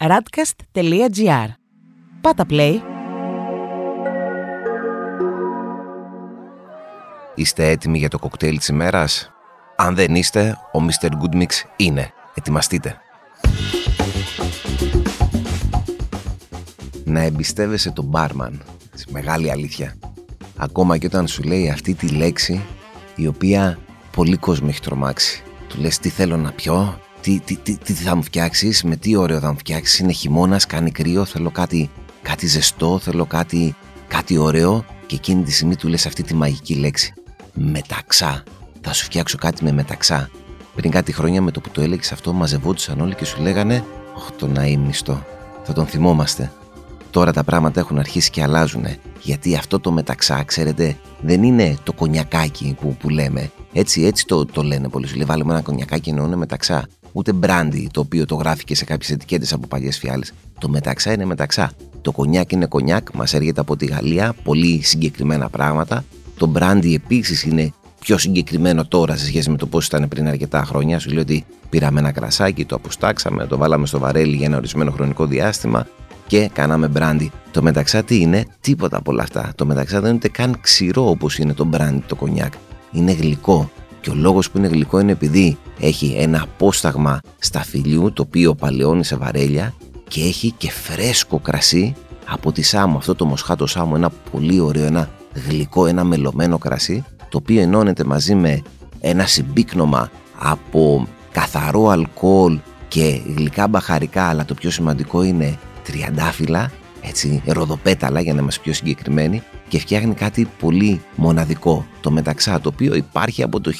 radcast.gr. Πάτα play. Είστε έτοιμοι για το κοκτέιλ της ημέρας; Αν δεν είστε, ο Mr. Good Mix είναι. Ετοιμαστείτε. Να εμπιστεύεσαι τον μπάρμαν. Μεγάλη αλήθεια. Ακόμα και όταν σου λέει αυτή τη λέξη η οποία πολύ κόσμο έχει τρομάξει. Του λες τι θέλω να πιω, τι, τι, τι, τι θα μου φτιάξεις, με τι ωραίο θα μου φτιάξεις. Είναι χειμώνας, κάνει κρύο, θέλω κάτι, κάτι ζεστό, θέλω κάτι, κάτι ωραίο. Και εκείνη τη στιγμή του λες αυτή τη μαγική λέξη. Μεταξά. Θα σου φτιάξω κάτι με μεταξά. Πριν κάτι χρόνια με το που το έλεγε αυτό, μαζευόντουσαν όλοι και σου λέγανε «Ωχ, τον αείμνηστο. Θα τον θυμόμαστε. Τώρα τα πράγματα έχουν αρχίσει και αλλάζουν. Γιατί αυτό το μεταξά, ξέρετε, δεν είναι το κονιακάκι που, που λέμε. Έτσι, έτσι το, το λένε πολλοί. Σου λέει, βάλουμε ένα κονιακάκι εννοούν μεταξά. Ούτε μπράντι το οποίο το γράφει και σε κάποιες ετικέτες από παλιές φιάλες. Το μεταξά είναι μεταξά. Το κονιάκ είναι κονιάκ, μας έρχεται από τη Γαλλία, πολύ συγκεκριμένα πράγματα. Το μπράντι επίσης είναι πιο συγκεκριμένο τώρα σε σχέση με το πώς ήταν πριν αρκετά χρόνια. Σου λέει ότι πήραμε ένα κρασάκι, το αποστάξαμε, το βάλαμε στο βαρέλι για ένα ορισμένο χρονικό διάστημα και κάναμε μπράντι. Το μεταξά τι είναι, τίποτα από όλα αυτά. Το μεταξά δεν είναι ούτε καν ξηρό όπως είναι το μπράντι το κονιάκ. Είναι γλυκό. Και ο λόγος που είναι γλυκό είναι επειδή έχει ένα απόσταγμα σταφυλιού το οποίο παλαιώνει σε βαρέλια και έχει και φρέσκο κρασί από τη Σάμο. Αυτό το μοσχάτο Σάμο, ένα πολύ ωραίο, ένα γλυκό, ένα μελωμένο κρασί, το οποίο ενώνεται μαζί με ένα συμπίκνωμα από καθαρό αλκοόλ και γλυκά μπαχαρικά, αλλά το πιο σημαντικό είναι τριαντάφυλλα, έτσι, ροδοπέταλα για να είμαστε πιο συγκεκριμένοι και φτιάχνει κάτι πολύ μοναδικό, το μεταξά, το οποίο υπάρχει από το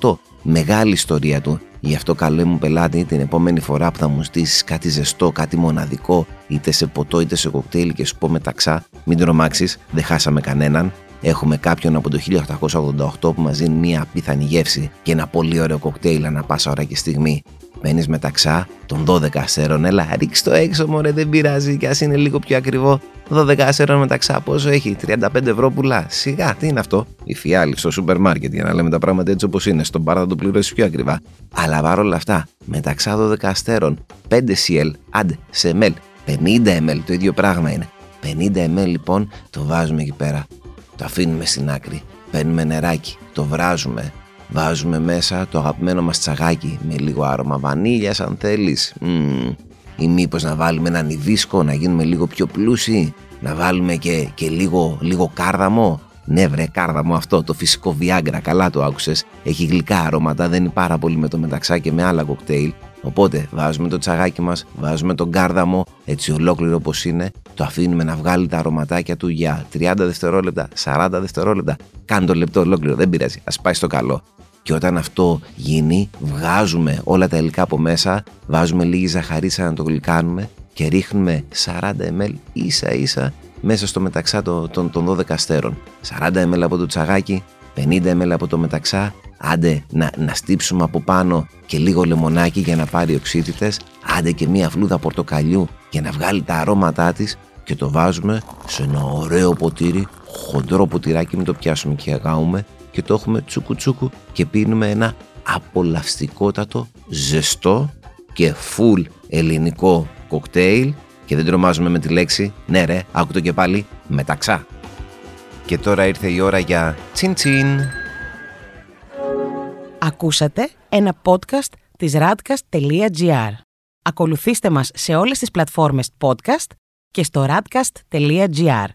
1888. Μεγάλη ιστορία του. Γι' αυτό καλό μου πελάτη την επόμενη φορά που θα μου στήσεις κάτι ζεστό, κάτι μοναδικό, είτε σε ποτό είτε σε κοκτέιλ και σου πω μεταξά, μην τρομάξεις, δεν χάσαμε κανέναν. Έχουμε κάποιον από το 1888 που μας δίνει μια απίθανη γεύση και ένα πολύ ωραίο κοκτέιλ ανά πάσα ώρα και στιγμή. Μένει μεταξά των 12 αστέρων. Έλα, ρίξ το έξω, μωρέ, δεν πειράζει. Κι ας είναι λίγο πιο ακριβό. 12 αστέρων μεταξά, πόσο έχει, 35 ευρώ πουλά. Σιγά, τι είναι αυτό; Η φιάλη στο σούπερ μάρκετ, για να λέμε τα πράγματα έτσι όπως είναι. Στον μπαρ θα το πληρώσει πιο ακριβά. Αλλά παρόλα αυτά, μεταξά 12 αστέρων, 5 CL, άντε, σε ml, 50 ml, το ίδιο πράγμα είναι. 50 ml λοιπόν το βάζουμε εκεί πέρα. Το αφήνουμε στην άκρη. Παίρνουμε νεράκι, το βράζουμε, Βάζουμε μέσα το αγαπημένο μας τσαγάκι με λίγο άρωμα βανίλιας αν θέλεις. Mm. Ή μήπως να βάλουμε έναν ιβίσκο να γίνουμε λίγο πιο πλούσιοι. Να βάλουμε και, και λίγο, λίγο κάρδαμο. Ναι βρε κάρδαμο αυτό, το φυσικό βιάγκρα, καλά το άκουσες. Έχει γλυκά αρώματα, δεν είναι πάρα πολύ με το μεταξά και με άλλα κοκτέιλ. Οπότε βάζουμε το τσαγάκι μας, βάζουμε τον κάρδαμο έτσι ολόκληρο όπως είναι, το αφήνουμε να βγάλει τα αρωματάκια του για 30 δευτερόλεπτα, 40 δευτερόλεπτα. Κάνε το λεπτό ολόκληρο, δεν πειράζει, ας πάει στο καλό. Και όταν αυτό γίνει, βγάζουμε όλα τα υλικά από μέσα, βάζουμε λίγη ζαχαρίτσα να το γλυκάνουμε και ρίχνουμε 40 ml ίσα ίσα μέσα στο μεταξά των, των, 12 αστέρων. 40 ml από το τσαγάκι, 50 ml από το μεταξά, άντε να, να στύψουμε από πάνω και λίγο λεμονάκι για να πάρει οξύτητες, άντε και μία φλούδα πορτοκαλιού για να βγάλει τα αρώματά της και το βάζουμε σε ένα ωραίο ποτήρι, χοντρό ποτηράκι, μην το πιάσουμε και αγάουμε και το έχουμε τσούκου τσούκου και πίνουμε ένα απολαυστικότατο, ζεστό και full ελληνικό κοκτέιλ και δεν τρομάζουμε με τη λέξη, ναι ρε, άκου το και πάλι, μεταξά. Και τώρα ήρθε η ώρα για τσιν τσιν. Ακούσατε ένα podcast της radcast.gr. Ακολουθήστε μας σε όλες τις πλατφόρμες podcast και στο radcast.gr.